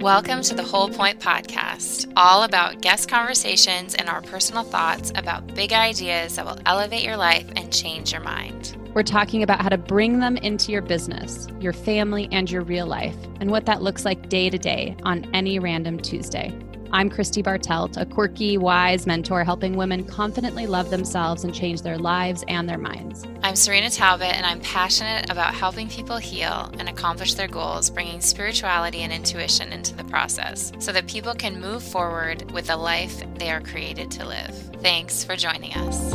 Welcome to the Whole Point Podcast, all about guest conversations and our personal thoughts about big ideas that will elevate your life and change your mind. We're talking about how to bring them into your business, your family, and your real life, and what that looks like day to day on any random Tuesday. I'm Christy Bartelt, a quirky, wise mentor helping women confidently love themselves and change their lives and their minds. I'm Serena Talbot, and I'm passionate about helping people heal and accomplish their goals, bringing spirituality and intuition into the process so that people can move forward with the life they are created to live. Thanks for joining us.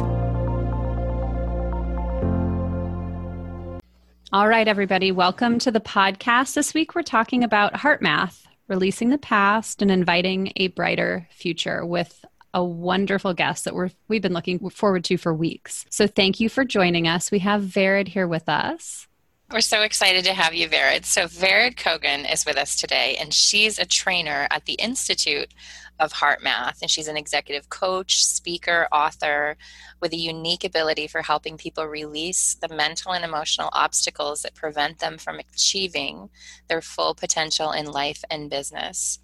All right, everybody, welcome to the podcast. This week we're talking about HeartMath releasing the past and inviting a brighter future with a wonderful guest that we're, we've been looking forward to for weeks. So thank you for joining us. We have Vered here with us. We're so excited to have you, Vered. So, Vered Kogan is with us today, and she's a trainer at the Institute of HeartMath, And she's an executive coach, speaker, author with a unique ability for helping people release the mental and emotional obstacles that prevent them from achieving their full potential in life and business.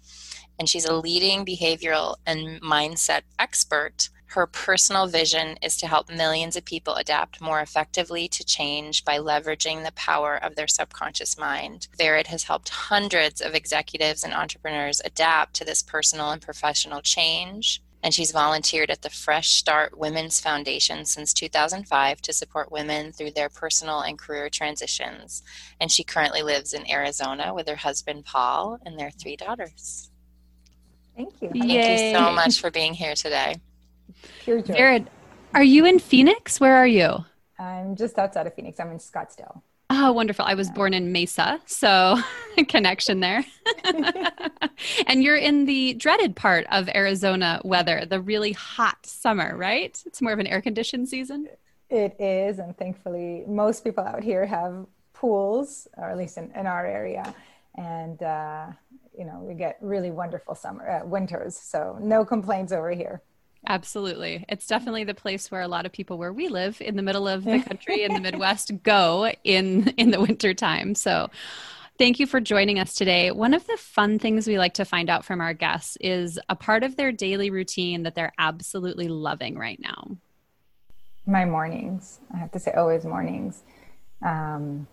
And she's a leading behavioral and mindset expert her personal vision is to help millions of people adapt more effectively to change by leveraging the power of their subconscious mind. Vered has helped hundreds of executives and entrepreneurs adapt to this personal and professional change. And she's volunteered at the Fresh Start Women's Foundation since 2005 to support women through their personal and career transitions. And she currently lives in Arizona with her husband, Paul, and their three daughters. Thank you. Thank you so much for being here today. Pure joy. Vered, are you in Phoenix? Where are you? I'm just outside of Phoenix. I'm in Scottsdale. Oh, wonderful. I was yeah. born in Mesa, so connection there. and you're in the dreaded part of Arizona weather, the really hot summer, right? It's more of an air conditioned season. It is. And thankfully, most people out here have pools, or at least in, in our area. And, uh, you know, we get really wonderful summer, uh, winters. So no complaints over here. Absolutely. It's definitely the place where a lot of people where we live in the middle of the country in the Midwest go in in the winter time. So Thank you for joining us today. One of the fun things we like to find out from our guests is a part of their daily routine that they're absolutely loving right now. My mornings. I have to say, always mornings. Um,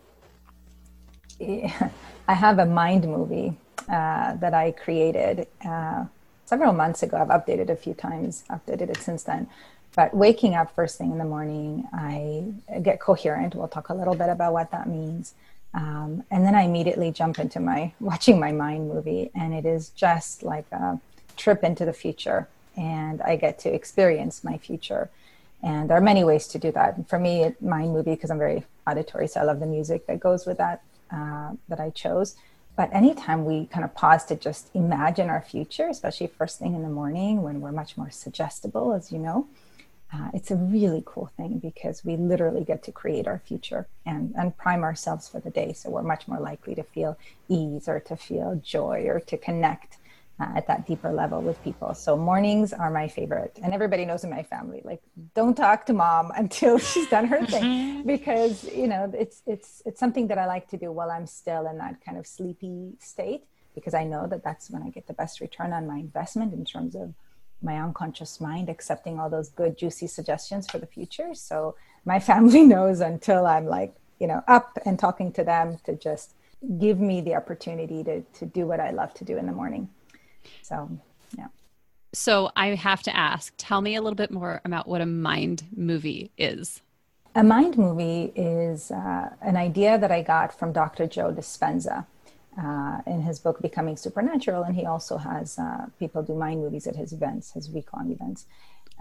I have a mind movie uh, that I created. Uh, several months ago. I've updated a few times, updated it since then. But waking up first thing in the morning, I get coherent. We'll talk a little bit about what that means. Um, and then I immediately jump into my watching my mind movie, and it is just like a trip into the future. And I get to experience my future. And there are many ways to do that. For me, mind movie because I'm very auditory, so I love the music that goes with that uh, that I chose. But anytime we kind of pause to just imagine our future, especially first thing in the morning when we're much more suggestible, as you know, uh, it's a really cool thing because we literally get to create our future and, and prime ourselves for the day. So we're much more likely to feel ease or to feel joy or to connect uh, at that deeper level with people. So mornings are my favorite, and everybody knows in my family, like don't talk to mom until she's done her thing, mm-hmm. because you know it's it's it's something that I like to do while I'm still in that kind of sleepy state, because I know that that's when I get the best return on my investment in terms of my unconscious mind accepting all those good juicy suggestions for the future. So my family knows until I'm like you know up and talking to them to just give me the opportunity to to do what I love to do in the morning. So, yeah. So I have to ask, tell me a little bit more about what a mind movie is. A mind movie is uh, an idea that I got from Dr. Joe Dispenza uh, in his book Becoming Supernatural, and he also has uh, people do mind movies at his events, his week-long events.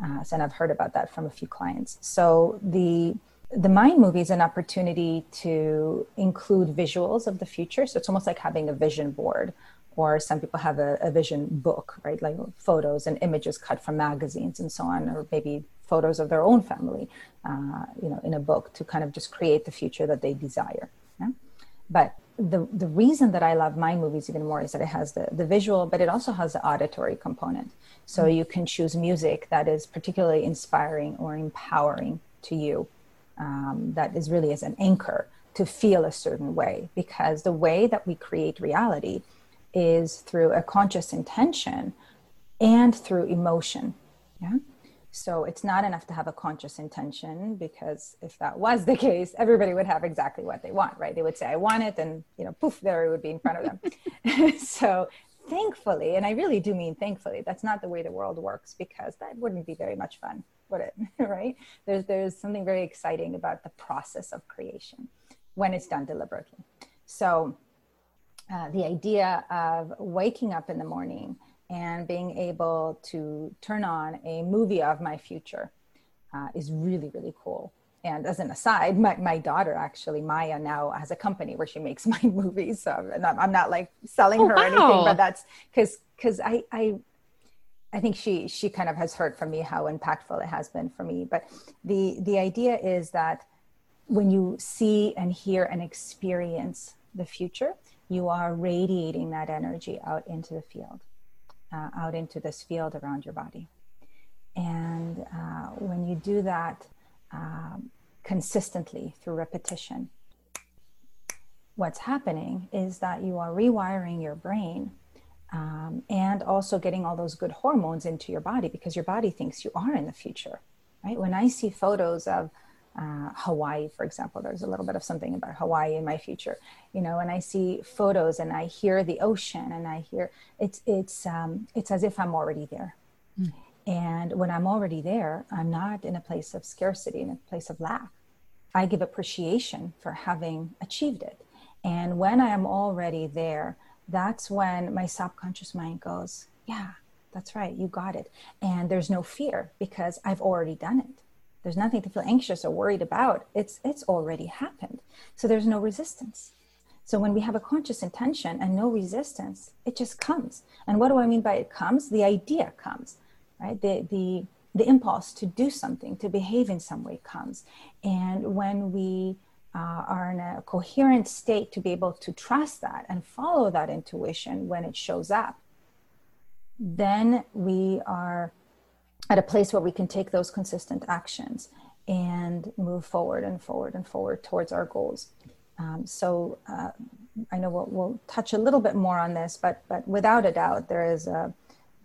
Uh, and I've heard about that from a few clients. So the the mind movie is an opportunity to include visuals of the future. So it's almost like having a vision board or some people have a, a, vision book, right? Like photos and images cut from magazines and so on, or maybe photos of their own family, uh, you know, in a book to kind of just create the future that they desire. Yeah? But the the reason that I love mind movies even more is that it has the the visual, but it also has the auditory component. So mm-hmm. you can choose music that is particularly inspiring or empowering to you, um, that is really as an anchor to feel a certain way, because the way that we create reality is through a conscious intention and through emotion. Yeah. So it's not enough to have a conscious intention because if that was the case, everybody would have exactly what they want, right? They would say, I want it, and you know, poof, there it would be in front of them. so thankfully, and I really do mean thankfully, that's not the way the world works because that wouldn't be very much fun, would it? right? There's there's something very exciting about the process of creation when it's done deliberately. So uh, the idea of waking up in the morning and being able to turn on a movie of my future uh, is really, really cool. And as an aside, my, my daughter actually, Maya, now has a company where she makes my movies. So I'm not, I'm not like selling oh, her wow. anything, but that's because because I, I I think she she kind of has heard from me how impactful it has been for me. But the the idea is that when you see and hear and experience the future, you are radiating that energy out into the field uh, out into this field around your body. And uh, when you do that um, consistently through repetition, what's happening is that you are rewiring your brain um, and also getting all those good hormones into your body because your body thinks you are in the future, right? When I see photos of uh, Hawaii, for example. There's a little bit of something about Hawaii in my future, you know. And I see photos and I hear the ocean and I hear it's it's um, it's as if I'm already there. Mm. And when I'm already there, I'm not in a place of scarcity, in a place of lack. I give appreciation for having achieved it. And when I am already there, that's when my subconscious mind goes, Yeah, that's right, you got it. And there's no fear because I've already done it there's nothing to feel anxious or worried about. It's it's already happened. So there's no resistance. So when we have a conscious intention and no resistance it just comes. And what do i mean by it comes? The idea comes right? The the the impulse to do something to behave in some way comes. And when we uh, are in a coherent state to be able to trust that and follow that intuition when it shows up then we are at a place where we can take those consistent actions and move forward and forward and forward towards our goals. Um, so uh, I know we'll, we'll, touch a little bit more on this, but but without a doubt, there is a,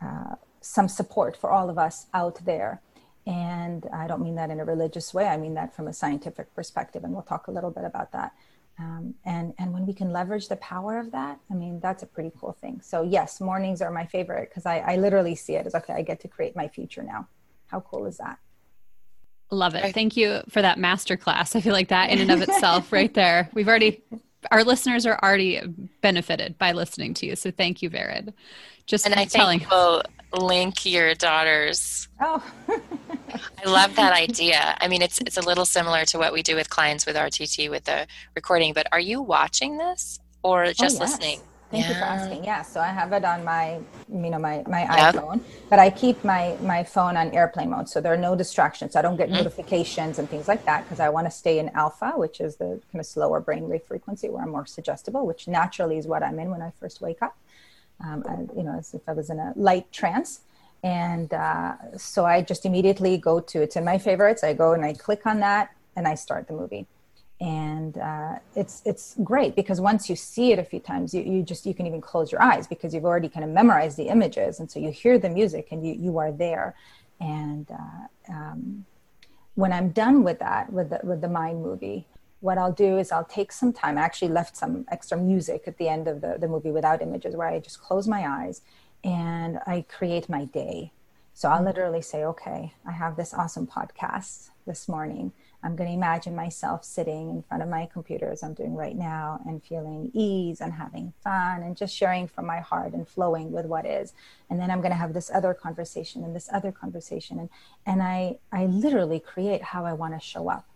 uh, some support for all of us out there. And I don't mean that in a religious way. I mean that from a scientific perspective, and we'll talk a little bit about that. Um, and and when we can leverage the power of that, I mean that's a pretty cool thing. So yes, mornings are my favorite because I, I literally see it as okay, I get to create my future now. How cool is that? Love it. Thank you for that master class. I feel like that in and of itself, right there. We've already our listeners are already benefited by listening to you. So thank you, Vered. Just and I telling. think we'll link your daughters. Oh. I love that idea. I mean, it's it's a little similar to what we do with clients with RTT with the recording. But are you watching this or oh, just oh, yes. listening? Thank yeah. you for asking. Yeah, so I have it on my, you know, my my yep. iPhone, but I keep my my phone on airplane mode, so there are no distractions. I don't get mm-hmm. notifications and things like that because I want to stay in alpha, which is the kind of slower brainwave frequency where I'm more suggestible, which naturally is what I'm in when I first wake up. Um, I, you know, as if I was in a light trance and uh, so i just immediately go to it's in my favorites i go and i click on that and i start the movie and uh, it's it's great because once you see it a few times you, you just you can even close your eyes because you've already kind of memorized the images and so you hear the music and you you are there and uh, um, when i'm done with that with the with the mind movie what i'll do is i'll take some time i actually left some extra music at the end of the, the movie without images where i just close my eyes and I create my day. So I'll literally say, okay, I have this awesome podcast this morning. I'm going to imagine myself sitting in front of my computer as I'm doing right now and feeling ease and having fun and just sharing from my heart and flowing with what is. And then I'm going to have this other conversation and this other conversation. And, and I, I literally create how I want to show up.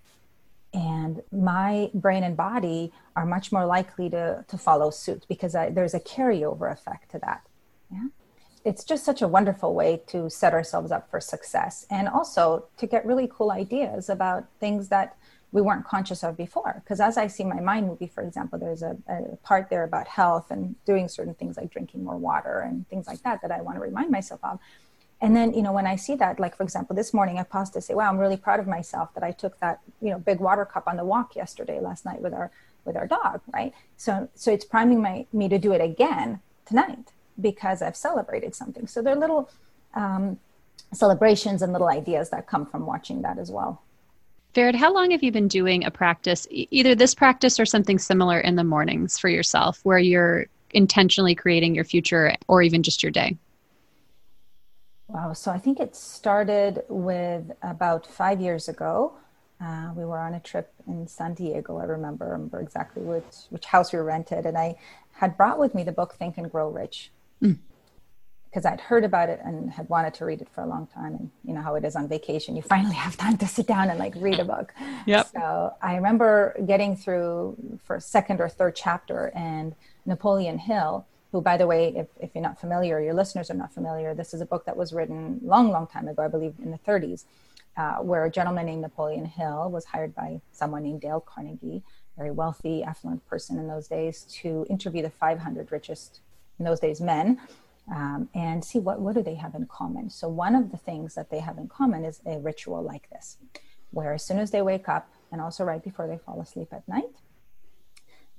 And my brain and body are much more likely to, to follow suit because I, there's a carryover effect to that. Yeah. It's just such a wonderful way to set ourselves up for success and also to get really cool ideas about things that we weren't conscious of before. Because as I see my mind movie, for example, there's a, a, part there about health and doing certain things like drinking more water and things like that that I want to remind myself of. And then, you know, when I see that, like for example, this morning I paused to say, "Wow, I'm really proud of myself that I took that, you know, big water cup on the walk yesterday, last night with our with our dog." Right. So, so it's priming my me to do it again tonight because I've celebrated something. So there are little um, celebrations and little ideas that come from watching that as well. Vered, how long have you been doing a practice, either this practice or something similar in the mornings for yourself, where you're intentionally creating your future or even just your day? Wow. So I think it started with about five years ago. Uh, we were on a trip in San Diego. I remember, I remember exactly which, which house we rented. And I had brought with me the book Think and Grow Rich. Mm because I'd heard about it and had wanted to read it for a long time. And you know how it is on vacation, you finally have time to sit down and like read a book. Yep. So I remember getting through for second or third chapter and Napoleon Hill, who by the way, if, if you're not familiar, your listeners are not familiar, this is a book that was written long, long time ago, I believe in the 30s, uh, where a gentleman named Napoleon Hill was hired by someone named Dale Carnegie, very wealthy, affluent person in those days, to interview the 500 richest in those days men um, and see what, what do they have in common. So one of the things that they have in common is a ritual like this, where as soon as they wake up and also right before they fall asleep at night,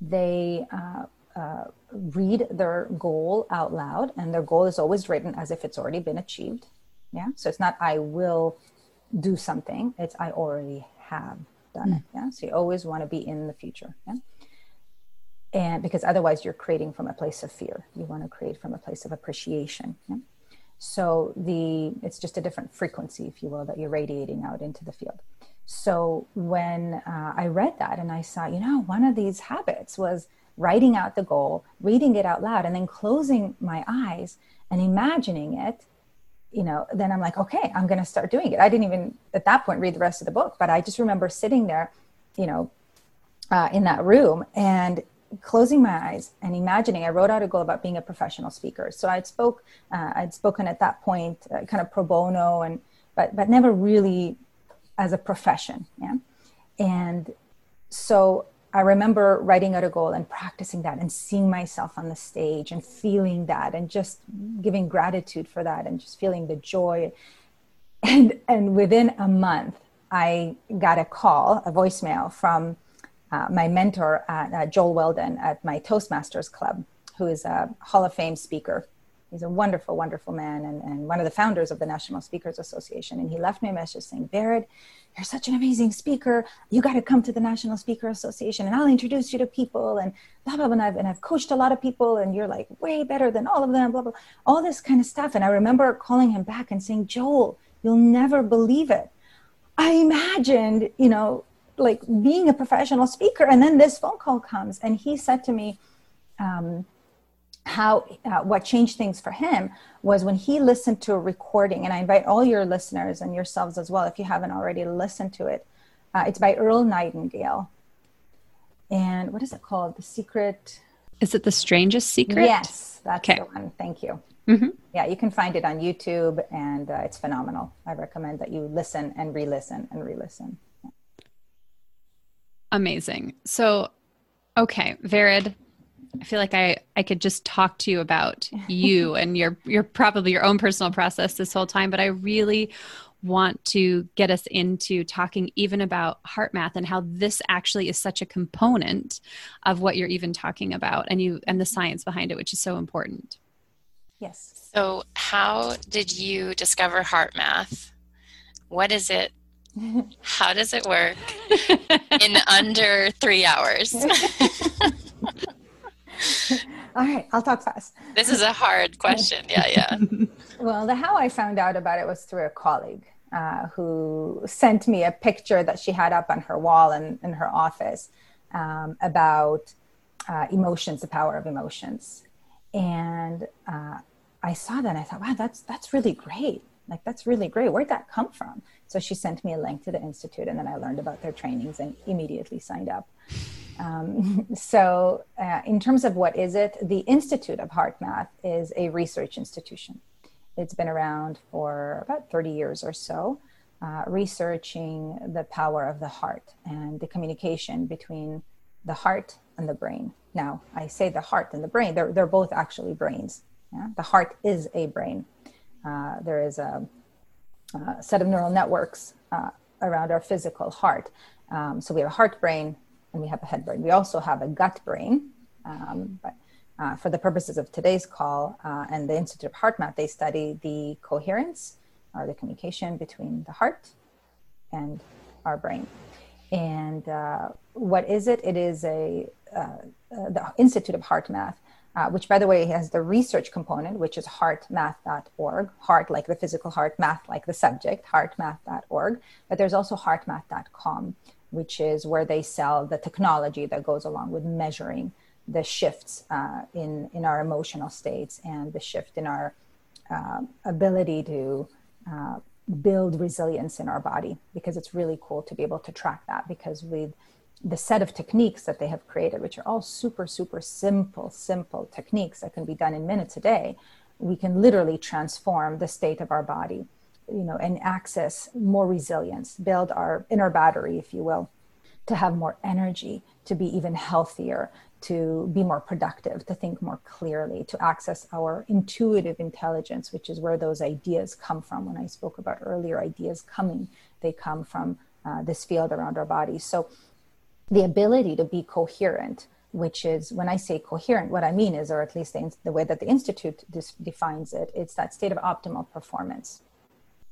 they uh, uh, read their goal out loud, and their goal is always written as if it's already been achieved. Yeah, so it's not I will do something; it's I already have done mm. it. Yeah, so you always want to be in the future. Yeah and because otherwise you're creating from a place of fear. You want to create from a place of appreciation. Yeah? so the it's just a different frequency if you will that you're radiating out into the field. So when uh, i read that and i saw you know one of these habits was writing out the goal reading it out loud and then closing my eyes and imagining it you know then i'm like okay i'm going to start doing it. I didn't even at that point read the rest of the book but i just remember sitting there you know uh, in that room and closing my eyes and imagining i wrote out a goal about being a professional speaker. So i'd spoke uh, i'd spoken at that point uh, kind of pro bono and but but never really as a profession yeah? And so i remember writing out a goal and practicing that and seeing myself on the stage and feeling that and just giving gratitude for that and just feeling the joy. And and within a month i got a call a voicemail from uh, my mentor, uh, Joel Weldon, at my Toastmasters Club, who is a Hall of Fame speaker. He's a wonderful, wonderful man and, and one of the founders of the National Speakers Association. And he left me a message saying, Vered, you're such an amazing speaker. You got to come to the National Speaker Association and I'll introduce you to people and blah, blah, blah. And I've, and I've coached a lot of people and you're like way better than all of them, blah, blah, all this kind of stuff. And I remember calling him back and saying, Joel, you'll never believe it. I imagined, you know, like being a professional speaker. And then this phone call comes and he said to me um, how uh, what changed things for him was when he listened to a recording and i invite all your listeners and yourselves as well if you haven't already listened to it. Uh, it's by earl nightingale. And what is it called? The secret? Is it the strangest secret? Yes that's okay. the one. Thank you. Mm-hmm. yeah you can find it on youtube and uh, it's phenomenal. I recommend that you listen and re-listen and re-listen Amazing. So, okay, Vered, I feel like I, I could just talk to you about you and your your probably your own personal process this whole time, but I really want to get us into talking even about HeartMath and how this actually is such a component of what you're even talking about and you and the science behind it, which is so important. Yes. So how did you discover HeartMath? What is it how does it work in under three hours? All right, I'll talk fast. This is a hard question. Yeah, yeah. well, the how I found out about it was through a colleague uh, who sent me a picture that she had up on her wall in, in her office um, about uh, emotions, the power of emotions. And uh, I saw that and I thought, wow, that's that's really great. Like that's really great. Where'd that come from? So she sent me a link to the institute, and then I learned about their trainings and immediately signed up. Um, so, uh, in terms of what is it, the Institute of HeartMath is a research institution. It's been around for about 30 years or so, uh, researching the power of the heart and the communication between the heart and the brain. Now, I say the heart and the brain, they're, they're both actually brains. Yeah? The heart is a brain. Uh, there is a uh, set of neural networks uh, around our physical heart. Um, so we have a heart brain and we have a head brain. We also have a gut brain, um, but uh, for the purposes of today's call uh, and the Institute of HeartMath, they study the coherence or the communication between the heart and our brain. And uh, what is it? It is a uh, the Institute of HeartMath, uh, which, by the way, has the research component, which is heartmath.org. Heart like the physical heart, math like the subject, heartmath.org. But there's also heartmath.com, which is where they sell the technology that goes along with measuring the shifts uh, in in our emotional states and the shift in our uh, ability to uh, build resilience in our body because it's really cool to be able to track that because with the set of techniques that they have created which are all super super simple simple techniques that can be done in minutes a day we can literally transform the state of our body you know and access more resilience build our inner battery if you will to have more energy to be even healthier to be more productive, to think more clearly, to access our intuitive intelligence, which is where those ideas come from. When I spoke about earlier ideas coming, they come from uh, this field around our bodies. So the ability to be coherent, which is when I say coherent, what I mean is, or at least the, the way that the Institute dis- defines it, it's that state of optimal performance.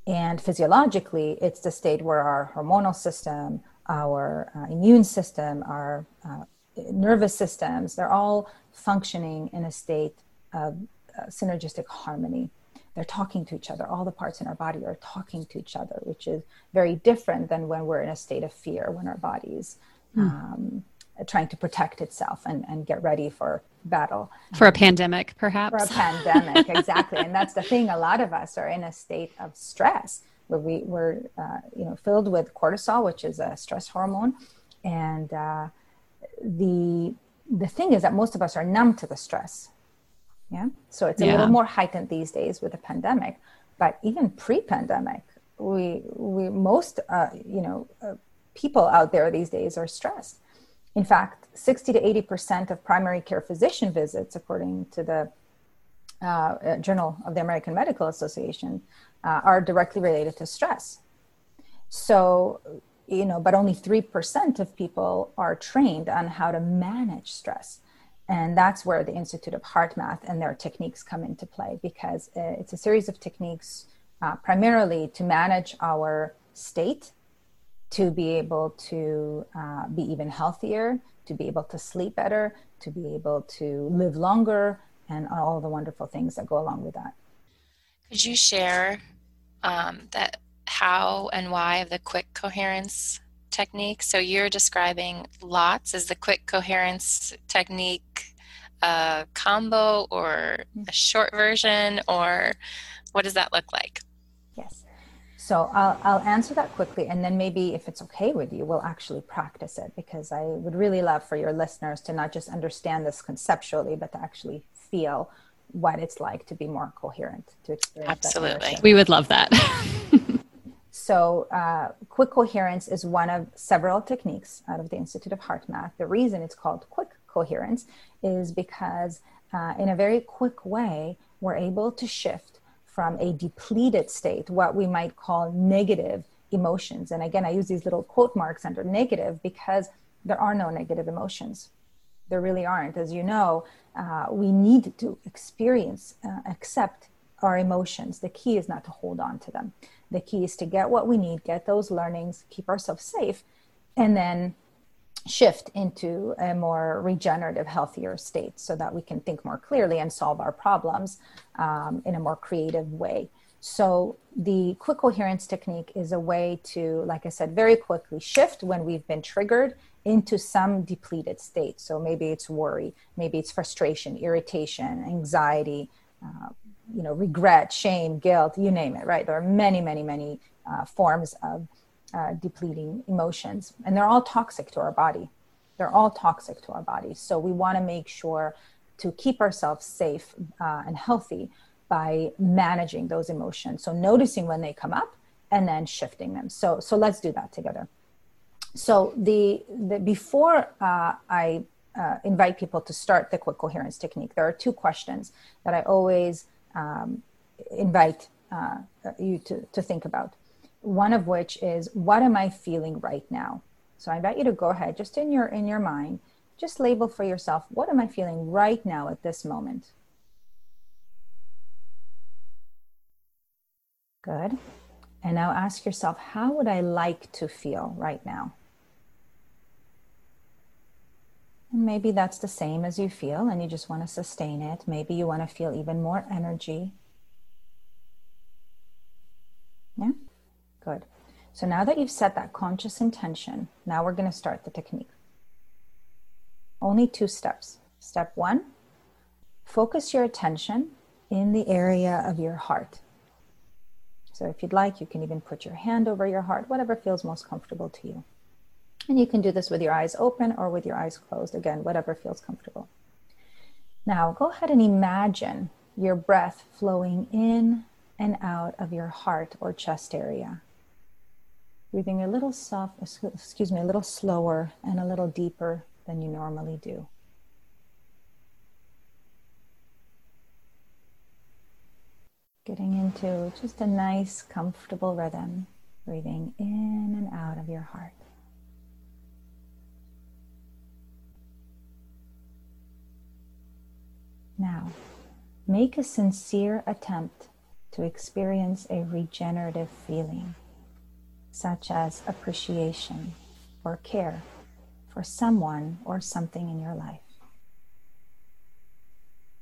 And physiologically, it's the state where our hormonal system, our uh, immune system, our uh, nervous systems, they're all functioning in a state of uh, synergistic harmony. They're talking to each other. All the parts in our body are talking to each other, which is very different than when we're in a state of fear, when our body's mm. um, trying to protect itself and, and get ready for battle. For a pandemic, perhaps. For a pandemic, exactly. and that's the thing. A lot of us are in a state of stress where we, we're, uh, you know, filled with cortisol, which is a stress hormone. And, uh, the the thing is that most of us are numb to the stress yeah so it's a yeah. little more heightened these days with the pandemic but even pre-pandemic we we most uh, you know uh, people out there these days are stressed in fact 60 to 80 percent of primary care physician visits according to the uh, uh journal of the american medical association uh, are directly related to stress so you know, but only 3% of people are trained on how to manage stress. And that's where the Institute of HeartMath and their techniques come into play because uh, it's a series of techniques uh, primarily to manage our state, to be able to uh, be even healthier, to be able to sleep better, to be able to live longer, and all the wonderful things that go along with that. Could you share um, that how and why of the quick coherence technique. So you're describing lots. Is the quick coherence technique a combo or a short version, or what does that look like? Yes. So I'll, I'll answer that quickly, and then maybe if it's okay with you, we'll actually practice it because I would really love for your listeners to not just understand this conceptually, but to actually feel what it's like to be more coherent, to experience. Absolutely. We would love that. So, uh, quick coherence is one of several techniques out of the Institute of HeartMath. The reason it's called quick coherence is because, uh, in a very quick way, we're able to shift from a depleted state, what we might call negative emotions. And again, I use these little quote marks under negative because there are no negative emotions. There really aren't. As you know, uh, we need to experience, uh, accept our emotions. The key is not to hold on to them. The key is to get what we need, get those learnings, keep ourselves safe, and then shift into a more regenerative, healthier state so that we can think more clearly and solve our problems um, in a more creative way. So, the quick coherence technique is a way to, like I said, very quickly shift when we've been triggered into some depleted state. So, maybe it's worry, maybe it's frustration, irritation, anxiety, uh, you know regret shame guilt you name it right there are many many many uh, forms of uh, depleting emotions. And they're all toxic to our body. They're all toxic to our bodies so we want to make sure to keep ourselves safe uh, and healthy by managing those emotions. So noticing when they come up and then shifting them. So so let's do that together. So the, the before uh, i uh, invite people to start the quick coherence technique there are two questions that i always um, invite uh, you to, to think about. One of which is, what am I feeling right now? So I invite you to go ahead, just in your in your mind, just label for yourself what am I feeling right now at this moment? Good. And now ask yourself, how would I like to feel right now? And maybe that's the same as you feel and you just want to sustain it. Maybe you want to feel even more energy. Yeah? Good. So now that you've set that conscious intention, now we're going to start the technique. Only two steps. Step one, focus your attention in the area of your heart. So if you'd like, you can even put your hand over your heart, whatever feels most comfortable to you. And you can do this with your eyes open or with your eyes closed. Again, whatever feels comfortable. Now, go ahead and imagine your breath flowing in and out of your heart or chest area. Breathing a little soft, excuse me, a little slower and a little deeper than you normally do. Getting into just a nice, comfortable rhythm, breathing in and out of your heart. Now, make a sincere attempt to experience a regenerative feeling, such as appreciation or care for someone or something in your life.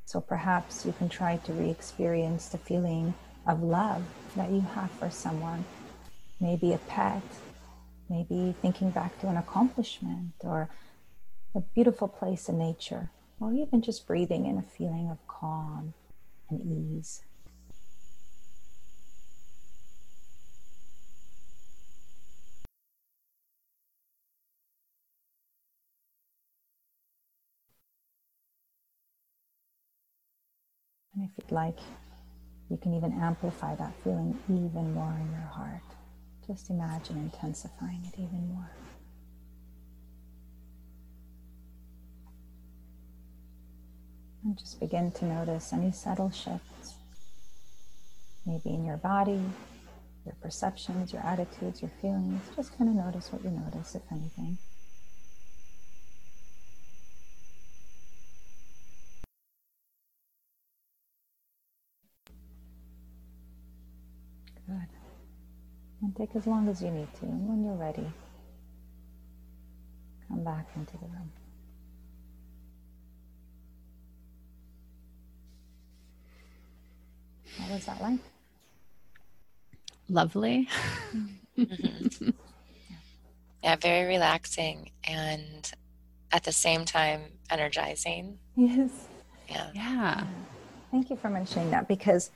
So perhaps you can try to re experience the feeling of love that you have for someone, maybe a pet, maybe thinking back to an accomplishment or a beautiful place in nature, or even just breathing in a feeling of calm and ease. And if you'd like, you can even amplify that feeling even more in your heart. Just imagine intensifying it even more. And just begin to notice any subtle shifts, maybe in your body, your perceptions, your attitudes, your feelings. Just kind of notice what you notice, if anything. And take as long as you need to. And when you're ready, come back into the room. What was that like? Lovely. mm-hmm. yeah, very relaxing and at the same time energizing. Yes. Yeah. Yeah. Thank you for mentioning that because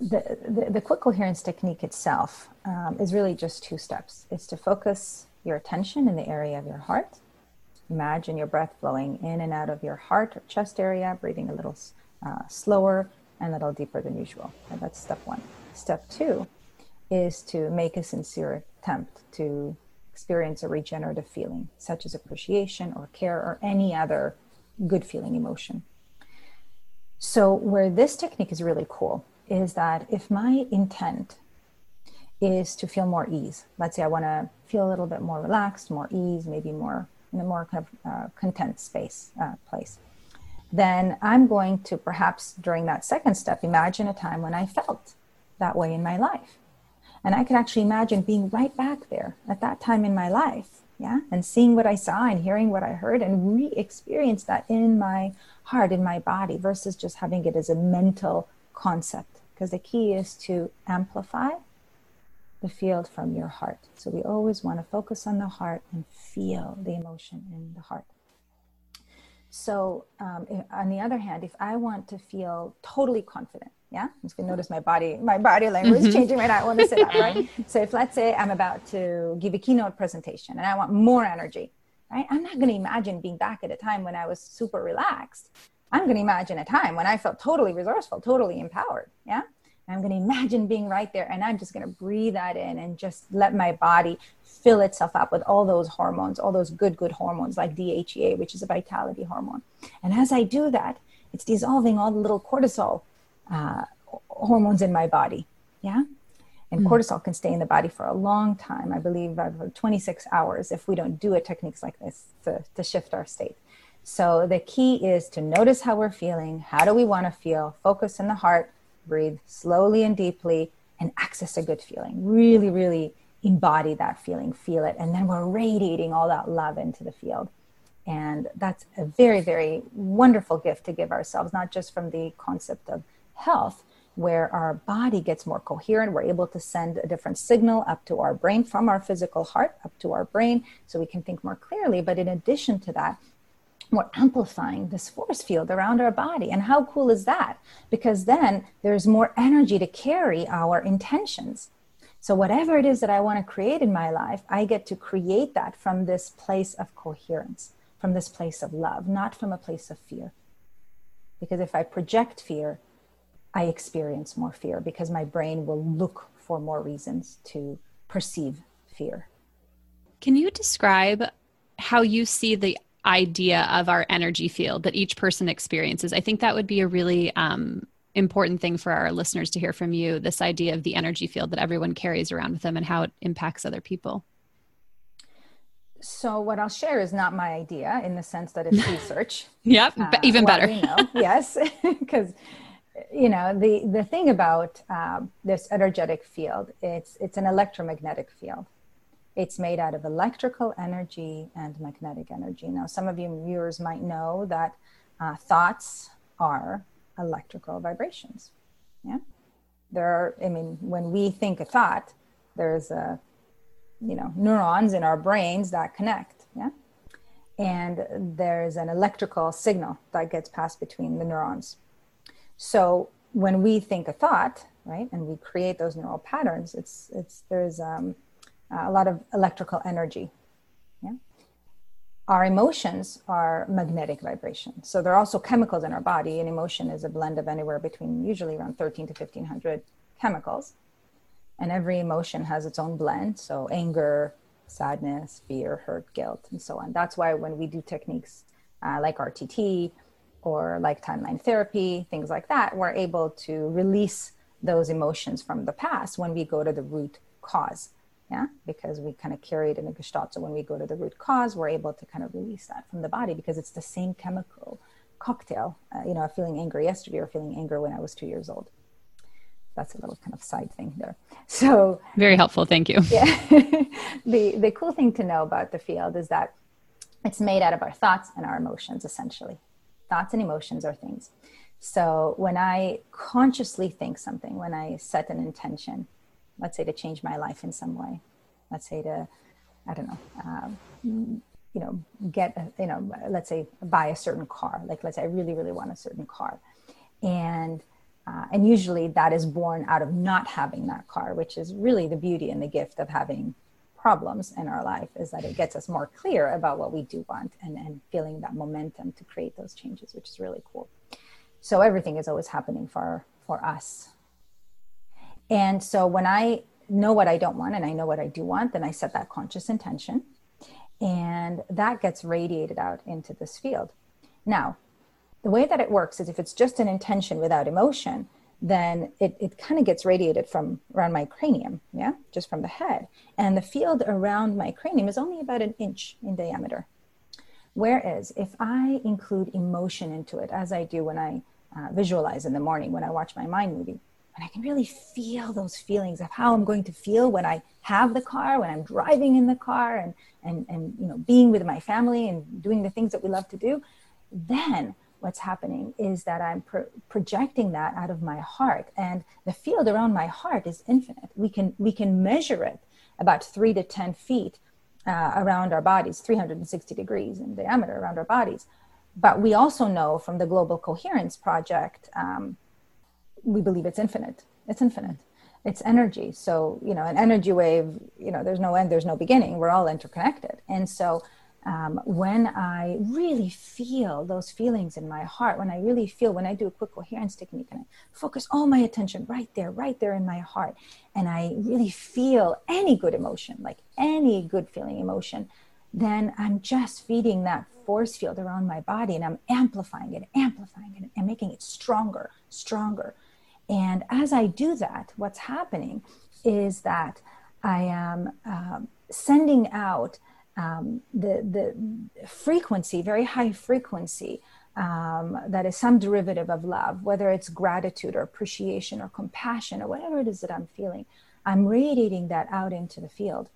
the, the, quick coherence technique itself um, is really just two steps. It's to focus your attention in the area of your heart. Imagine your breath flowing in and out of your heart or chest area, breathing a little uh, slower and a little deeper than usual. And that's step one. Step two is to make a sincere attempt to experience a regenerative feeling, such as appreciation or care or any other good feeling emotion. So, where this technique is really cool is that if my intent is to feel more ease, let's say I want to feel a little bit more relaxed, more ease, maybe more in a more kind of uh, content space uh, place, then I'm going to perhaps during that second step imagine a time when I felt that way in my life. And I can actually imagine being right back there at that time in my life, yeah, and seeing what I saw and hearing what I heard and re experience that in my heart, in my body, versus just having it as a mental concept because the key is to amplify the field from your heart. So we always want to focus on the heart and feel the emotion in the heart. So, um, if, on the other hand, if I want to feel totally confident, yeah, I'm just gonna notice my body, my body language mm-hmm. changing right now. I want to sit up, right? so, if let's say I'm about to give a keynote presentation and I want more energy, right? I'm not gonna imagine being back at a time when I was super relaxed. I'm going to imagine a time when I felt totally resourceful, totally empowered. Yeah. I'm going to imagine being right there and I'm just going to breathe that in and just let my body fill itself up with all those hormones, all those good, good hormones like DHEA, which is a vitality hormone. And as I do that, it's dissolving all the little cortisol uh, hormones in my body. Yeah. And mm. cortisol can stay in the body for a long time. I believe uh, 26 hours if we don't do a techniques like this to, to shift our state. So the key is to notice how we're feeling. How do we want to feel? Focus in the heart, breathe slowly and deeply, and access a good feeling. Really, really embody that feeling, feel it. And then we're radiating all that love into the field. And that's a very, very wonderful gift to give ourselves, not just from the concept of health, where our body gets more coherent. We're able to send a different signal up to our brain from our physical heart up to our brain so we can think more clearly. But in addition to that, we're amplifying this force field around our body. And how cool is that? Because then there's more energy to carry our intentions. So, whatever it is that I want to create in my life, I get to create that from this place of coherence, from this place of love, not from a place of fear. Because if I project fear, I experience more fear because my brain will look for more reasons to perceive fear. Can you describe how you see the idea of our energy field that each person experiences? I think that would be a really um, important thing for our listeners to hear from you this idea of the energy field that everyone carries around with them and how it impacts other people. So, what I'll share is not my idea in the sense that it's research. yep, uh, even better. know, yes, because you know the the thing about um, this energetic field it's it's an electromagnetic field it's made out of electrical energy and magnetic energy. Now some of you viewers might know that uh, thoughts are electrical vibrations. Yeah. There are i mean when we think a thought there's a you know neurons in our brains that connect. Yeah. And there's an electrical signal that gets passed between the neurons. So when we think a thought, right, and we create those neural patterns, it's it's there's um, a lot of electrical energy. Yeah. Our emotions are magnetic vibrations. So there are also chemicals in our body. An emotion is a blend of anywhere between usually around 13 to 1500 chemicals. And every emotion has its own blend. So anger, sadness, fear, hurt, guilt, and so on. That's why when we do techniques uh, like RTT or like timeline therapy, things like that, we're able to release those emotions from the past when we go to the root cause. Yeah, because we kind of carry it in the gestalt. So when we go to the root cause, we're able to kind of release that from the body because it's the same chemical cocktail. Uh, you know, feeling angry yesterday or feeling anger when I was two years old. That's a little kind of side thing there. So very helpful. Thank you. Yeah. the the cool thing to know about the field is that it's made out of our thoughts and our emotions essentially thoughts and emotions are things. So when I consciously think something, when I set an intention, let's say to change my life in some way, let's say to, I don't know, um, you know, get, you know, let's say buy a certain car. Like let's say I really, really want a certain car, and uh, and usually that is born out of not having that car, which is really the beauty and the gift of having problems in our life is that it gets us more clear about what we do want and, and feeling that momentum to create those changes, which is really cool. So everything is always happening for for us. And so when I know what I don't want and I know what I do want, then I set that conscious intention and that gets radiated out into this field. Now, the way that it works is if it's just an intention without emotion, then it, it kind of gets radiated from around my cranium, yeah, just from the head. And the field around my cranium is only about an inch in diameter. Whereas if I include emotion into it, as I do when I uh, visualize in the morning, when I watch my mind movie, and I can really feel those feelings of how I'm going to feel when I have the car, when I'm driving in the car, and and and you know being with my family and doing the things that we love to do, then what's happening is that I'm pro- projecting that out of my heart, and the field around my heart is infinite. We can we can measure it about three to ten feet uh, around our bodies, 360 degrees in diameter around our bodies. But we also know from the Global Coherence Project, um, we believe it's infinite. It's infinite. It's energy. So you know, an energy wave. You know, there's no end. There's no beginning. We're all interconnected, and so um, when I really feel those feelings in my heart, when I really feel, when I do a quick coherence technique and I focus all my attention right there, right there in my heart, and I really feel any good emotion, like any good feeling emotion, then I'm just feeding that force field around my body and I'm amplifying it, amplifying it, and making it stronger, stronger. And as I do that, what's happening is that I am um, sending out um, the the frequency, very high frequency. Um, that is some derivative of love, whether it's gratitude or appreciation or compassion or whatever it is that I'm feeling. I'm radiating that out into the field.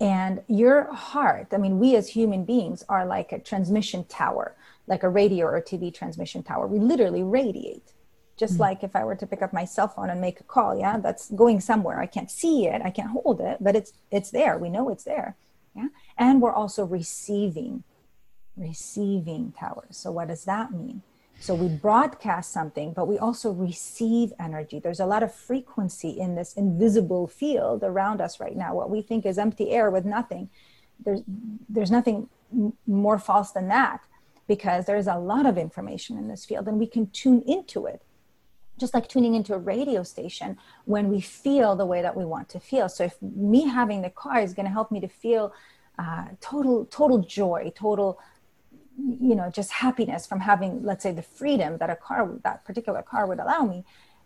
And your heart, I mean, we as human beings are like a transmission tower, like a radio or TV transmission tower. We literally radiate. Just mm-hmm. like if I were to pick up my cell phone and make a call, yeah, that's going somewhere. I can't see it, I can't hold it, but it's it's there. We know it's there. Yeah. And we're also receiving, receiving towers. So what does that mean? So we broadcast something, but we also receive energy. There's a lot of frequency in this invisible field around us right now. What we think is empty air with nothing. There's there's nothing more false than that because there's a lot of information in this field and we can tune into it just like tuning into a radio station when we feel the way that we want to feel. So if me having the car is going to help me to feel uh, total total joy total you know just happiness from having let's say the freedom that a car that particular car would allow me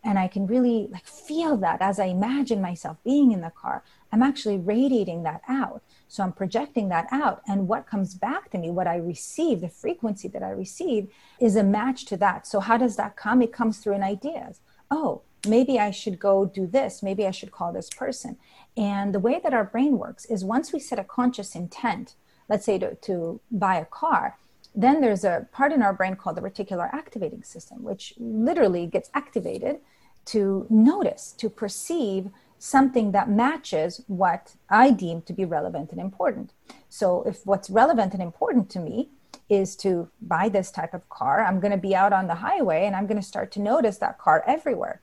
and i can really like feel that as i imagine myself being in the car. I'm actually radiating that out. So i'm projecting that out. And what comes back to me what i receive the frequency that i receive is a match to that. So how does that come? It comes through in ideas. Oh maybe i should go do this. Maybe i should call this person. And the way that our brain works is once we set a conscious intent let's say to, to buy a car then there's a part in our brain called the reticular activating system, which literally gets activated to notice, to perceive something that matches what I deem to be relevant and important. So, if what's relevant and important to me is to buy this type of car, I'm going to be out on the highway and I'm going to start to notice that car everywhere,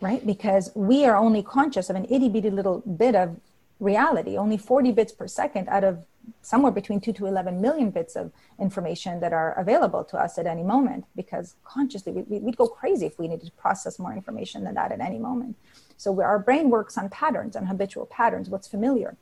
right? Because we are only conscious of an itty bitty little bit of reality, only 40 bits per second out of somewhere between 2 to 11 million bits of information that are available to us at any moment because consciously we, would go crazy if we needed to process more information than that at any moment. So our brain works on patterns on habitual patterns what's familiar.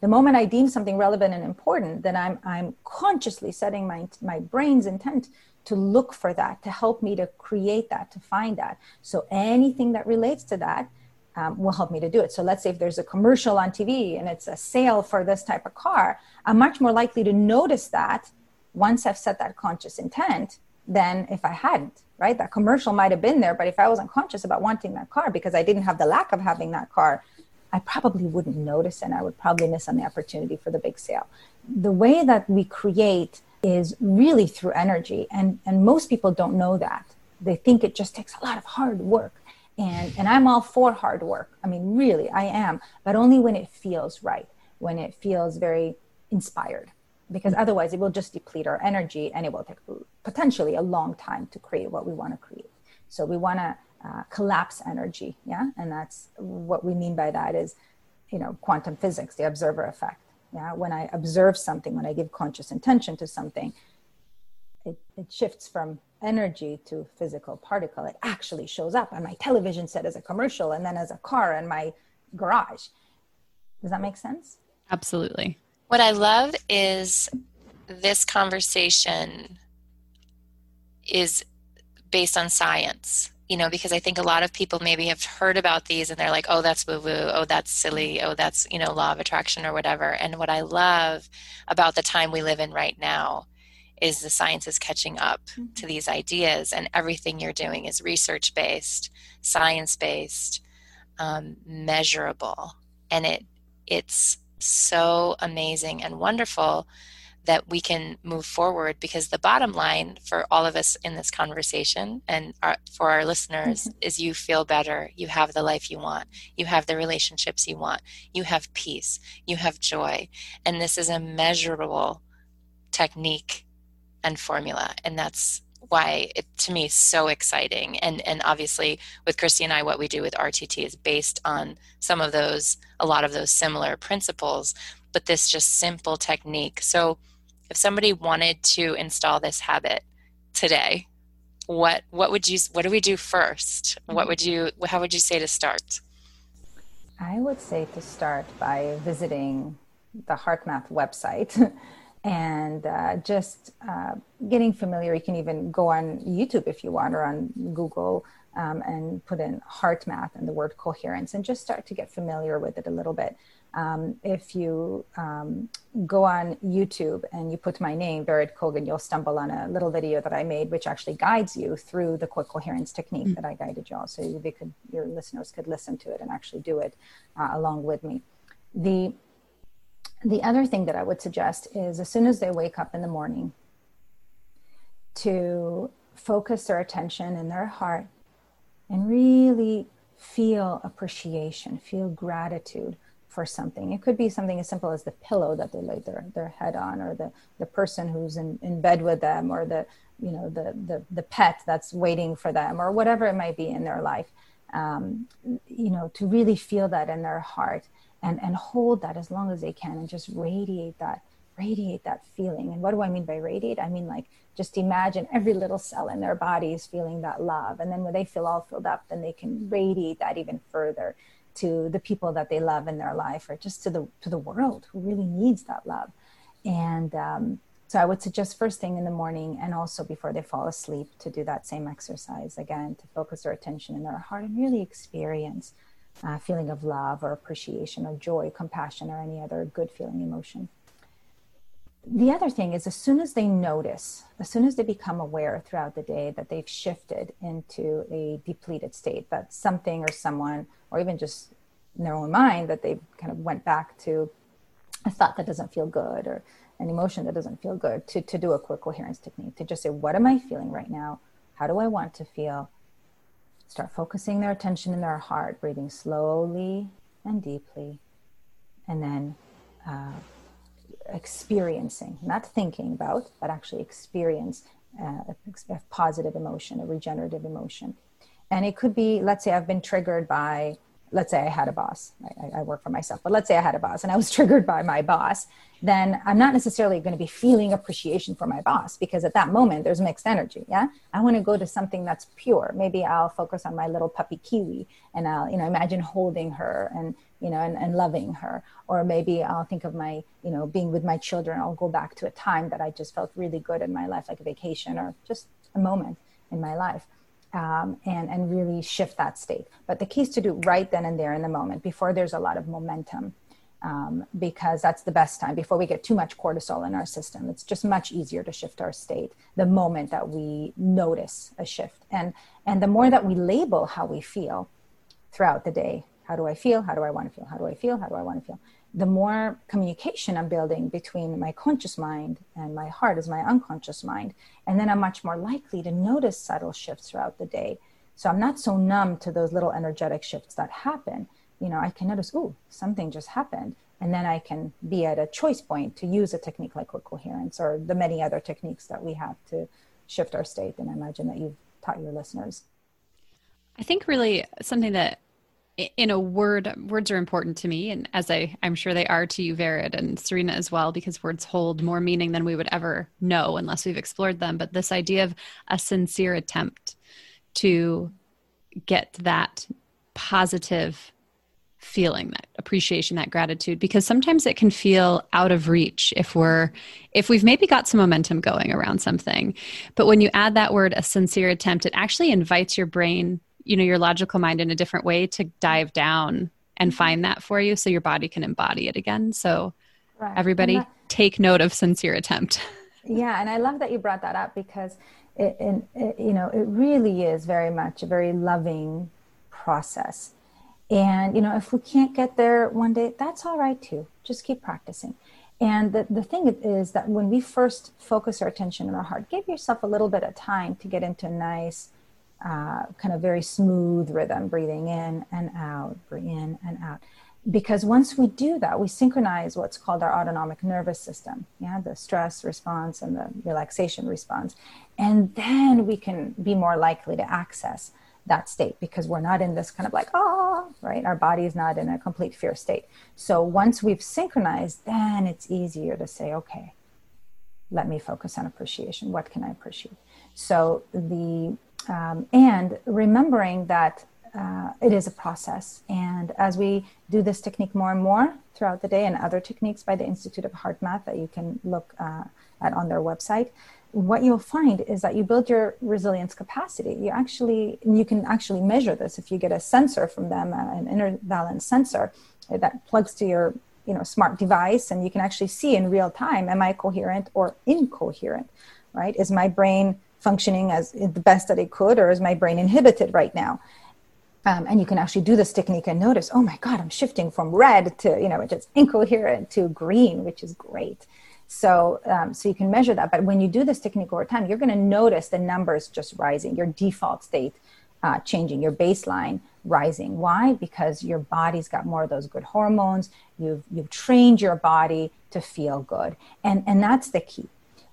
The moment i deem something relevant and important then i'm i'm consciously setting my my brain's intent to look for that to help me to create that to find that. So anything that relates to that um, will help me to do it. So let's say if there's a commercial on TV and it's a sale for this type of car, I'm much more likely to notice that once I've set that conscious intent than if I hadn't, right? That commercial might have been there, but if I wasn't conscious about wanting that car because I didn't have the lack of having that car, I probably wouldn't notice and I would probably miss on the opportunity for the big sale. The way that we create is really through energy and and most people don't know that. They think it just takes a lot of hard work and and i'm all for hard work. I mean really i am but only when it feels right when it feels very inspired because otherwise it will just deplete our energy and it will take potentially a long time to create what we want to create. So we want to uh, collapse energy yeah? And that's what we mean by that is you know quantum physics the observer effect yeah? When i observe something when i give conscious intention to something it, it shifts from energy to physical particle. It actually shows up on my television set as a commercial and then as a car in my garage. Does that make sense? Absolutely. What I love is this conversation is based on science you know because i think a lot of people maybe have heard about these and they're like oh that's woo woo oh that's silly oh that's you know law of attraction or whatever and what i love about the time we live in right now is the science is catching up mm-hmm. to these ideas and everything you're doing is research based science based um, measurable and it it's so amazing and wonderful that we can move forward because the bottom line for all of us in this conversation and our, for our listeners mm-hmm. is you feel better you have the life you want you have the relationships you want you have peace you have joy and this is a measurable technique and formula. And that's why it to me so exciting. And and obviously with christy and i what we do with rtt is based on some of those a lot of those similar principles but this just simple technique. So if somebody wanted to install this habit today what what would you what do we do first? What would you how would you say to start? I would say to start by visiting the HeartMath website and uh, just uh, getting familiar. You can even go on YouTube if you want or on Google um, and put in heart math and the word coherence and just start to get familiar with it a little bit. Um, if you um, go on YouTube and you put my name, Vered Kogan, you'll stumble on a little video that I made, which actually guides you through the quick coherence technique mm-hmm. that I guided you all. So they could, your listeners could listen to it and actually do it uh, along with me. The the other thing that I would suggest is as soon as they wake up in the morning, to focus their attention in their heart and really feel appreciation, feel gratitude for something. It could be something as simple as the pillow that they lay their, their head on, or the, the person who's in, in bed with them, or the you know the, the the pet that's waiting for them, or whatever it might be in their life. Um, you know, to really feel that in their heart and and hold that as long as they can, and just radiate that radiate that feeling. And what do I mean by radiate? I mean like just imagine every little cell in their body is feeling that love, and then when they feel all filled up, then they can radiate that even further to the people that they love in their life or just to the to the world who really needs that love and um, so i would suggest first thing in the morning and also before they fall asleep to do that same exercise again to focus their attention in their heart and really experience uh, feeling of love or appreciation or joy compassion or any other good feeling emotion. The other thing is as soon as they notice as soon as they become aware throughout the day that they've shifted into a depleted state that something or someone or even just in their own mind that they kind of went back to a thought that doesn't feel good or an emotion that doesn't feel good to, to do a quick coherence technique to just say what am i feeling right now? How do i want to feel start focusing their attention in their heart breathing slowly and deeply and then uh, experiencing, not thinking about, but actually experience uh, a positive emotion, a regenerative emotion. And it could be, let's say I've been triggered by let's say I had a boss, I, I, work for myself, but let's say I had a boss and I was triggered by my boss, then I'm not necessarily going to be feeling appreciation for my boss because at that moment there's mixed energy. Yeah. I want to go to something that's pure. Maybe I'll focus on my little puppy Kiwi and I'll, you know, imagine holding her and, you know, and, and loving her. Or maybe I'll think of my, you know, being with my children. I'll go back to a time that I just felt really good in my life, like a vacation or just a moment in my life um, and, and really shift that state. But the key is to do right then and there in the moment before there's a lot of momentum. Um, because that's the best time before we get too much cortisol in our system. It's just much easier to shift our state the moment that we notice a shift. And, and the more that we label how we feel throughout the day how do I feel? How do I want to feel? How do I feel? How do I want to feel? The more communication I'm building between my conscious mind and my heart is my unconscious mind. And then I'm much more likely to notice subtle shifts throughout the day. So I'm not so numb to those little energetic shifts that happen. You know, I can notice, oh, something just happened. And then I can be at a choice point to use a technique like coherence or the many other techniques that we have to shift our state. And I imagine that you've taught your listeners. I think really something that in a word words are important to me and as i i'm sure they are to you vered and serena as well because words hold more meaning than we would ever know unless we've explored them. But this idea of a sincere attempt to get that positive feeling that appreciation that gratitude because sometimes it can feel out of reach if we're if we've maybe got some momentum going around something. But when you add that word a sincere attempt it actually invites your brain you know your logical mind in a different way to dive down and mm-hmm. find that for you so your body can embody it again. So right. everybody that, take note of sincere attempt. Yeah and i love that you brought that up because it, it, it, you know it really is very much a very loving process. And you know if we can't get there one day that's all right too. Just keep practicing. And the, the thing is that when we first focus our attention in our heart give yourself a little bit of time to get into a nice uh, kind of very smooth rhythm, breathing in and out, breathe in and out. Because once we do that, we synchronize what's called our autonomic nervous system, yeah, the stress response and the relaxation response. And then we can be more likely to access that state because we're not in this kind of like, ah, right? Our body is not in a complete fear state. So once we've synchronized, then it's easier to say, okay, let me focus on appreciation. What can I appreciate? So the um, and remembering that uh, it is a process. And as we do this technique more and more throughout the day, and other techniques by the Institute of HeartMath that you can look uh, at on their website, what you'll find is that you build your resilience capacity. You actually, you can actually measure this if you get a sensor from them, uh, an inner balance sensor that plugs to your you know smart device and you can actually see in real time am i coherent or incoherent right is my brain functioning as the best that it could or is my brain inhibited right now. Um, and you can actually do this technique and notice oh my god i'm shifting from red to you know which is incoherent to green which is great. So um, so you can measure that. But when you do this technique over time you're going to notice the numbers just rising your default state uh, changing your baseline rising. Why? Because your body's got more of those good hormones. You've you've trained your body to feel good. And and that's the key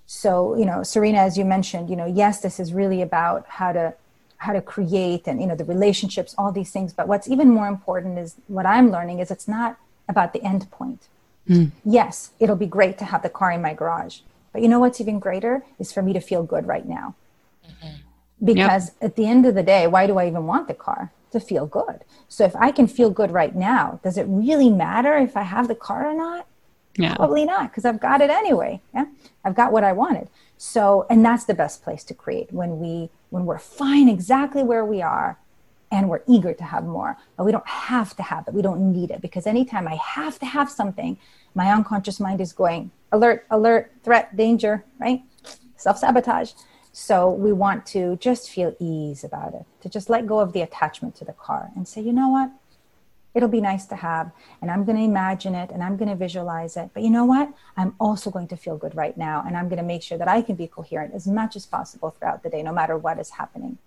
so you know serena as you mentioned you know yes this is really about how to how to create and you know the relationships all these things. But what's even more important is what i'm learning is it's not about the end point. Mm. yes it'll be great to have the car in my garage. But you know what's even greater is for me to feel good right now. Mm-hmm. because yep. at the end of the day why do i even want the car? To feel good. So if i can feel good right now does it really matter if i have the car or not yeah. Probably not, because I've got it anyway. Yeah. I've got what I wanted. So, and that's the best place to create when we when we're fine exactly where we are and we're eager to have more. But we don't have to have it. We don't need it because anytime I have to have something, my unconscious mind is going alert, alert, threat, danger, right? Self-sabotage. So we want to just feel ease about it, to just let go of the attachment to the car and say, you know what? It'll be nice to have and i'm going to imagine it and i'm going to visualize it. But you know what? I'm also going to feel good right now and i'm going to make sure that i can be coherent as much as possible throughout the day no matter what is happening.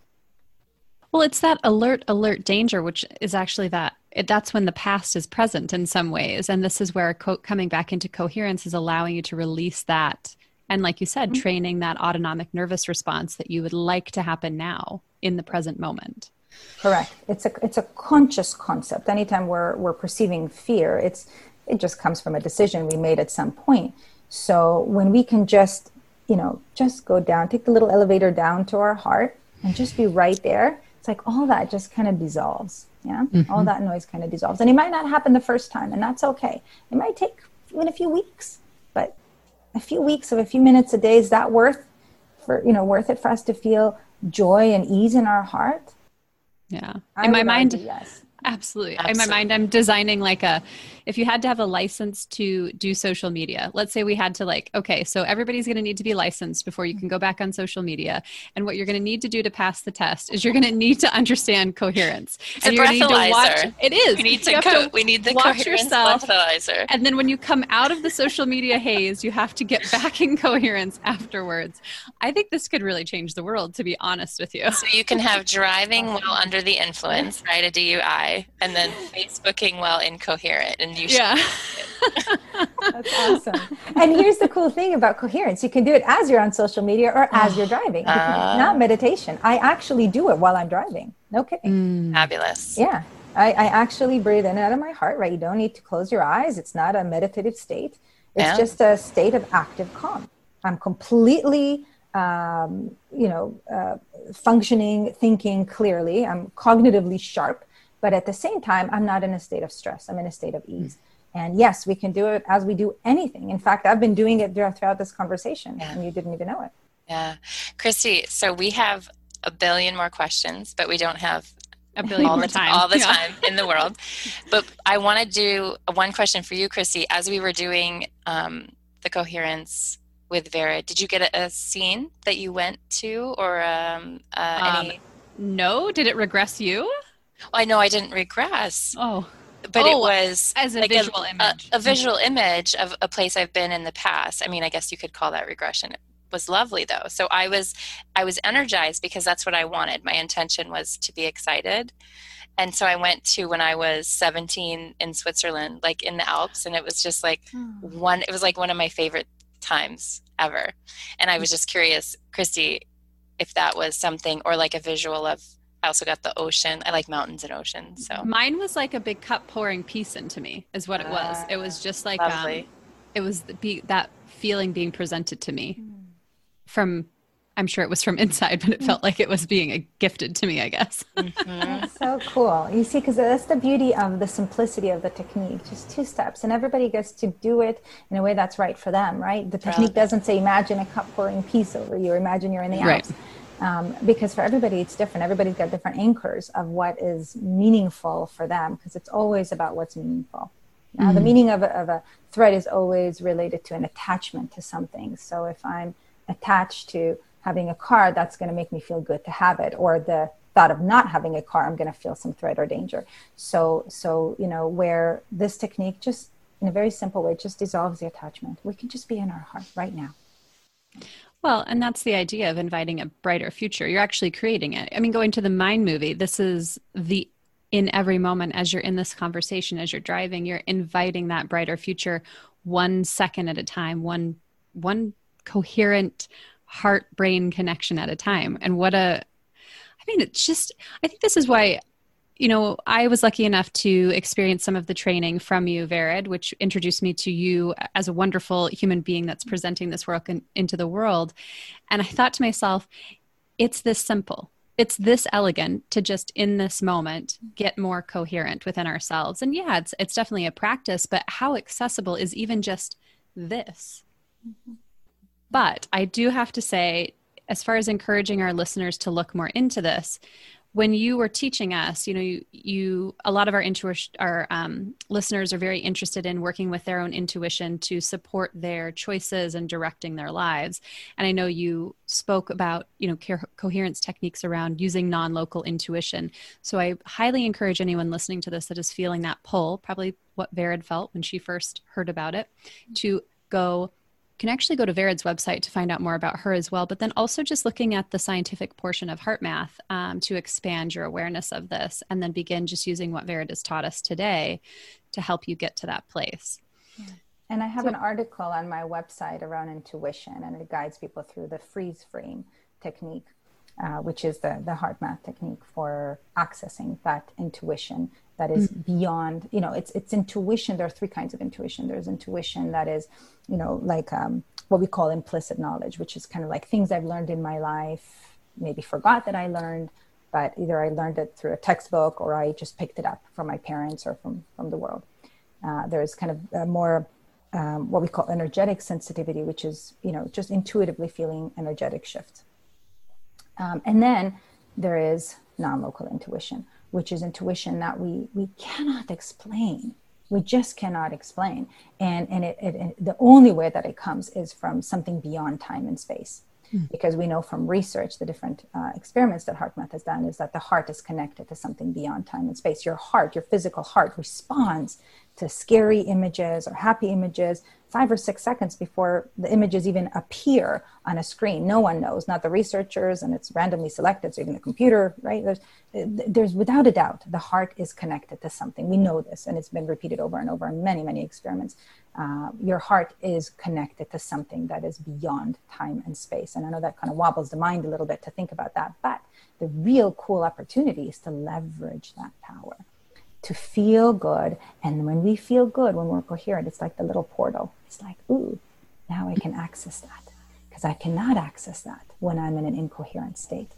Well it's that alert alert danger which is actually that it, that's when the past is present in some ways. And this is where co- coming back into coherence is allowing you to release that and like you said mm-hmm. training that autonomic nervous response that you would like to happen now in the present moment Correct. It's a it's a conscious concept. Anytime we're we're perceiving fear, it's it just comes from a decision we made at some point. So when we can just, you know, just go down, take the little elevator down to our heart and just be right there, it's like all that just kind of dissolves. Yeah. Mm-hmm. All that noise kind of dissolves. And it might not happen the first time, and that's okay. It might take even a few weeks, but a few weeks of a few minutes a day, is that worth for you know, worth it for us to feel joy and ease in our heart? Yeah. I in my mind, yes. Absolutely. Absolutely. In my mind, I'm designing like a, if you had to have a license to do social media, let's say we had to like, okay, so everybody's going to need to be licensed before you can go back on social media. And what you're going to need to do to pass the test is you're going to need to understand coherence. It's and you're going to need to watch. It is. We need to, co- to we need the watch yourself. breathalyzer. And then when you come out of the social media haze, you have to get back in coherence afterwards. I think this could really change the world, to be honest with you. So you can have driving while under the influence, right? A DUI, and then Facebooking while incoherent. And you yeah. That's awesome. And here's the cool thing about coherence you can do it as you're on social media or as you're driving. Uh, not meditation. I actually do it while I'm driving. No kidding. Mm. Fabulous. Yeah. I, I, actually breathe in and out of my heart, right? You don't need to close your eyes. It's not a meditative state. It's yeah. just a state of active calm. I'm completely, um, you know, uh, functioning, thinking clearly. I'm cognitively sharp, but at the same time, I'm not in a state of stress. I'm in a state of ease. And yes, we can do it as we do anything. In fact, I've been doing it throughout this conversation, yeah. and you didn't even know it. Yeah. Christy, so we have a billion more questions, but we don't have a billion all the time, all the yeah. time in the world. But I want to do one question for you, Christy. As we were doing um, the coherence with Vered, did you get a, a scene that you went to, or um, uh, any? Um, no. Did it regress you? Well, I know I didn't regress. Oh but oh, it was as a like visual a, image. A, a, visual image of a place I've been in the past. I mean, I guess you could call that regression. It was lovely though. So I was I was energized because that's what I wanted. My intention was to be excited. And so I went to when I was 17 in Switzerland, like in the Alps, and it was just like hmm. one it was like one of my favorite times ever. And I was just curious, Christy, if that was something or like a visual of I also got the ocean. I like mountains and oceans. So mine was like a big cup pouring peace into me, is what it was. it was just like um, it was the, be, that feeling being presented to me mm. from I'm sure it was from inside, but it felt like it was being gifted to me, I guess. Mm-hmm. so cool. You see, because that's the beauty of the simplicity of the technique, just two steps, and everybody gets to do it in a way that's right for them, right? The technique doesn't say, imagine a cup pouring peace over you, or imagine you're in the Alps. Right. Um, because for everybody it's different everybody's got different anchors of what is meaningful for them because it's always about what's meaningful now, mm-hmm. the meaning of a, of a thread is always related to an attachment to something. So if I'm attached to having a car, that's going to make me feel good to have it, or the thought of not having a car, I'm going to feel some threat or danger. So, so you know, where this technique just in a very simple way just dissolves the attachment. We can just be in our heart right now. Well, and that's the idea of inviting a brighter future. You're actually creating it. I mean, going to the Mind movie, this is the in every moment as you're in this conversation as you're driving you're inviting that brighter future one second at a time one one coherent heart brain connection at a time and what a i mean it's just i think this is why you know i was lucky enough to experience some of the training from you vered which introduced me to you as a wonderful human being that's presenting this work in, into the world. And i thought to myself it's this simple. It's this elegant to just in this moment get more coherent within ourselves. And yeah it's it's definitely a practice but how accessible is even just this? Mm-hmm. but i do have to say as far as encouraging our listeners to look more into this when you were teaching us, you know, you, you a lot of our intuition, our um, listeners are very interested in working with their own intuition to support their choices and directing their lives. And I know you spoke about, you know, co- coherence techniques around using non-local intuition. So I highly encourage anyone listening to this that is feeling that pull, probably what Vered felt when she first heard about it, to go can actually go to Vered's website to find out more about her as well, but then also just looking at the scientific portion of HeartMath um, to expand your awareness of this and then begin just using what Vered has taught us today to help you get to that place. Yeah. And I have so, an article on my website around intuition, and it guides people through the freeze frame technique, uh, which is the, the HeartMath technique for accessing that intuition that is mm-hmm. beyond you know it's it's intuition. There are three kinds of intuition. There's intuition that is you know like um, what we call implicit knowledge which is kind of like things i've learned in my life maybe forgot that i learned but either i learned it through a textbook or i just picked it up from my parents or from from the world. Uh, there's kind of a more um, what we call energetic sensitivity which is you know just intuitively feeling energetic shifts um, and then there is non-local intuition which is intuition that we we cannot explain. We just cannot explain. And and it, it, it, the only way that it comes is from something beyond time and space. Mm. because we know from research the different uh, experiments that HeartMath has done is that the heart is connected to something beyond time and space. Your heart your physical heart responds to scary images or happy images five or six seconds before the images even appear on a screen. No one knows, not the researchers, and it's randomly selected, so even the computer, right? There's, there's without a doubt, the heart is connected to something. We know this, and it's been repeated over and over in many, many experiments. Uh, your heart is connected to something that is beyond time and space. And I know that kind of wobbles the mind a little bit to think about that, but the real cool opportunity is to leverage that power to feel good. And when we feel good, when we're coherent, it's like the little portal. It's like, ooh, now I can access that because I cannot access that when I'm in an incoherent state.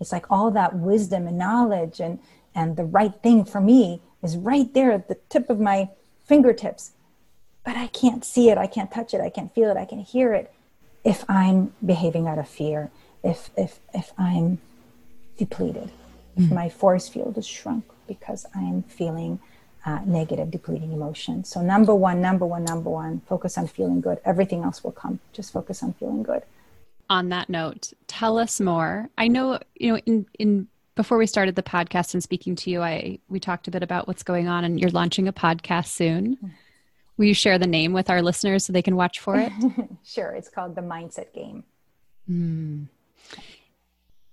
It's like all that wisdom and knowledge and, and the right thing for me is right there at the tip of my fingertips. But I can't see it, I can't touch it, I can't feel it, I can't hear it if I'm behaving out of fear, if if if I'm depleted, if mm. my force field is shrunk because I'm feeling uh, negative, depleting emotions. So, number one, number one, number one, focus on feeling good. Everything else will come. Just focus on feeling good. On that note, tell us more. I know, you know, in, in before we started the podcast and speaking to you, I we talked a bit about what's going on, and you're launching a podcast soon. Mm-hmm. Will you share the name with our listeners so they can watch for it? sure. It's called the Mindset Game. Mm.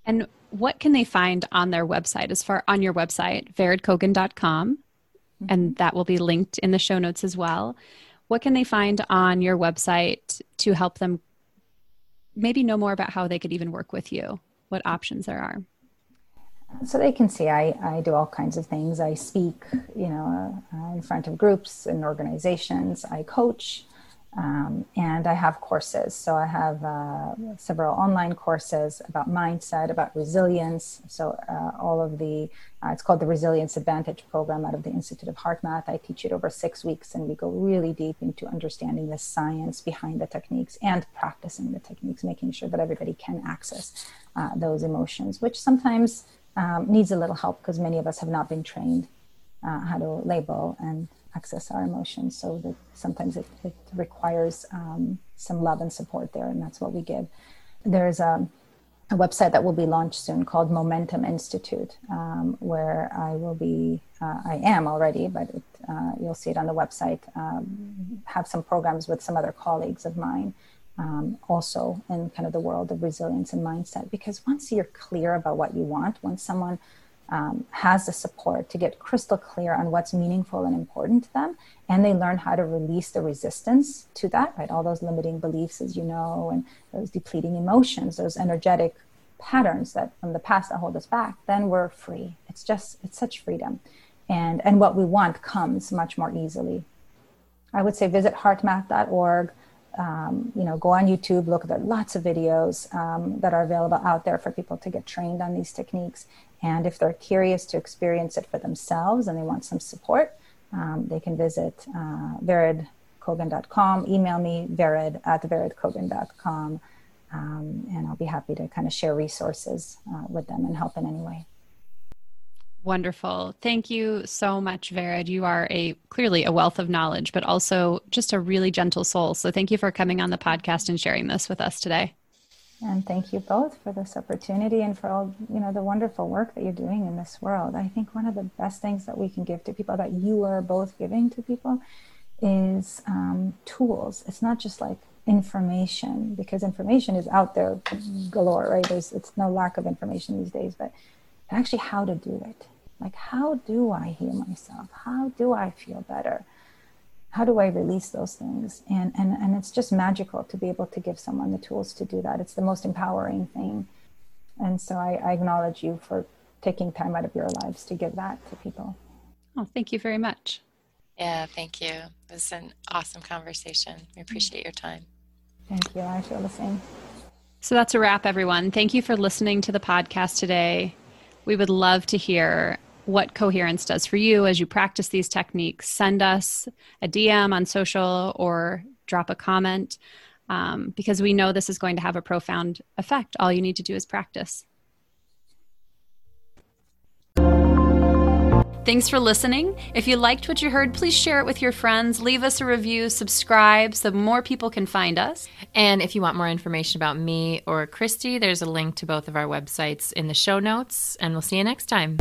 And what can they find on their website as far on your website, veredkogan.com? Mm-hmm. And that will be linked in the show notes as well. What can they find on your website to help them maybe know more about how they could even work with you? What options there are? So they can see I, I do all kinds of things. I speak, you know, uh, in front of groups and organizations. I coach Um, and I have courses. So I have uh, several online courses about mindset, about resilience. So uh, all of the, uh, it's called the Resilience Advantage program out of the Institute of HeartMath. I teach it over six weeks and we go really deep into understanding the science behind the techniques and practicing the techniques, making sure that everybody can access uh, those emotions, which sometimes um, needs a little help because many of us have not been trained uh, how to label and access our emotions. So that sometimes it, it requires um, some love and support there, and that's what we give. There's a, a website that will be launched soon called Momentum Institute, um, where I will be, uh, I am already, but it, uh, you'll see it on the website, um, have some programs with some other colleagues of mine. Um, also in kind of the world of resilience and mindset because once you're clear about what you want once someone um, has the support to get crystal clear on what's meaningful and important to them and they learn how to release the resistance to that right? All those limiting beliefs as you know and those depleting emotions those energetic patterns that from the past that hold us back then we're free. It's just it's such freedom. And and what we want comes much more easily. I would say visit heartmath.org um, you know, go on YouTube, look at lots of videos um, that are available out there for people to get trained on these techniques. And if they're curious to experience it for themselves and they want some support, um, they can visit uh, veredkogan.com, email me, vered at veredkogan.com, um, and I'll be happy to kind of share resources uh, with them and help in any way. Wonderful. Thank you so much, Vered. You are a clearly a wealth of knowledge, but also just a really gentle soul. So thank you for coming on the podcast and sharing this with us today. And thank you both for this opportunity and for all, you know, the wonderful work that you're doing in this world. I think one of the best things that we can give to people that you are both giving to people is um, tools. It's not just like information because information is out there galore, right? There's it's no lack of information these days, but actually how to do it. Like how do I heal myself? How do I feel better? how do I release those things? And, and, and it's just magical to be able to give someone the tools to do that. It's the most empowering thing. And so I, I acknowledge you for taking time out of your lives to give that to people. Oh, thank you very much. Yeah, thank you. It was an awesome conversation. We appreciate your time. Thank you. I feel the same. So that's a wrap, everyone. Thank you for listening to the podcast today. We would love to hear what coherence does for you as you practice these techniques, send us a DM on social or drop a comment um, because we know this is going to have a profound effect. All you need to do is practice. Thanks for listening. If you liked what you heard, please share it with your friends, leave us a review, subscribe so more people can find us. And if you want more information about me or Christy, there's a link to both of our websites in the show notes, and we'll see you next time.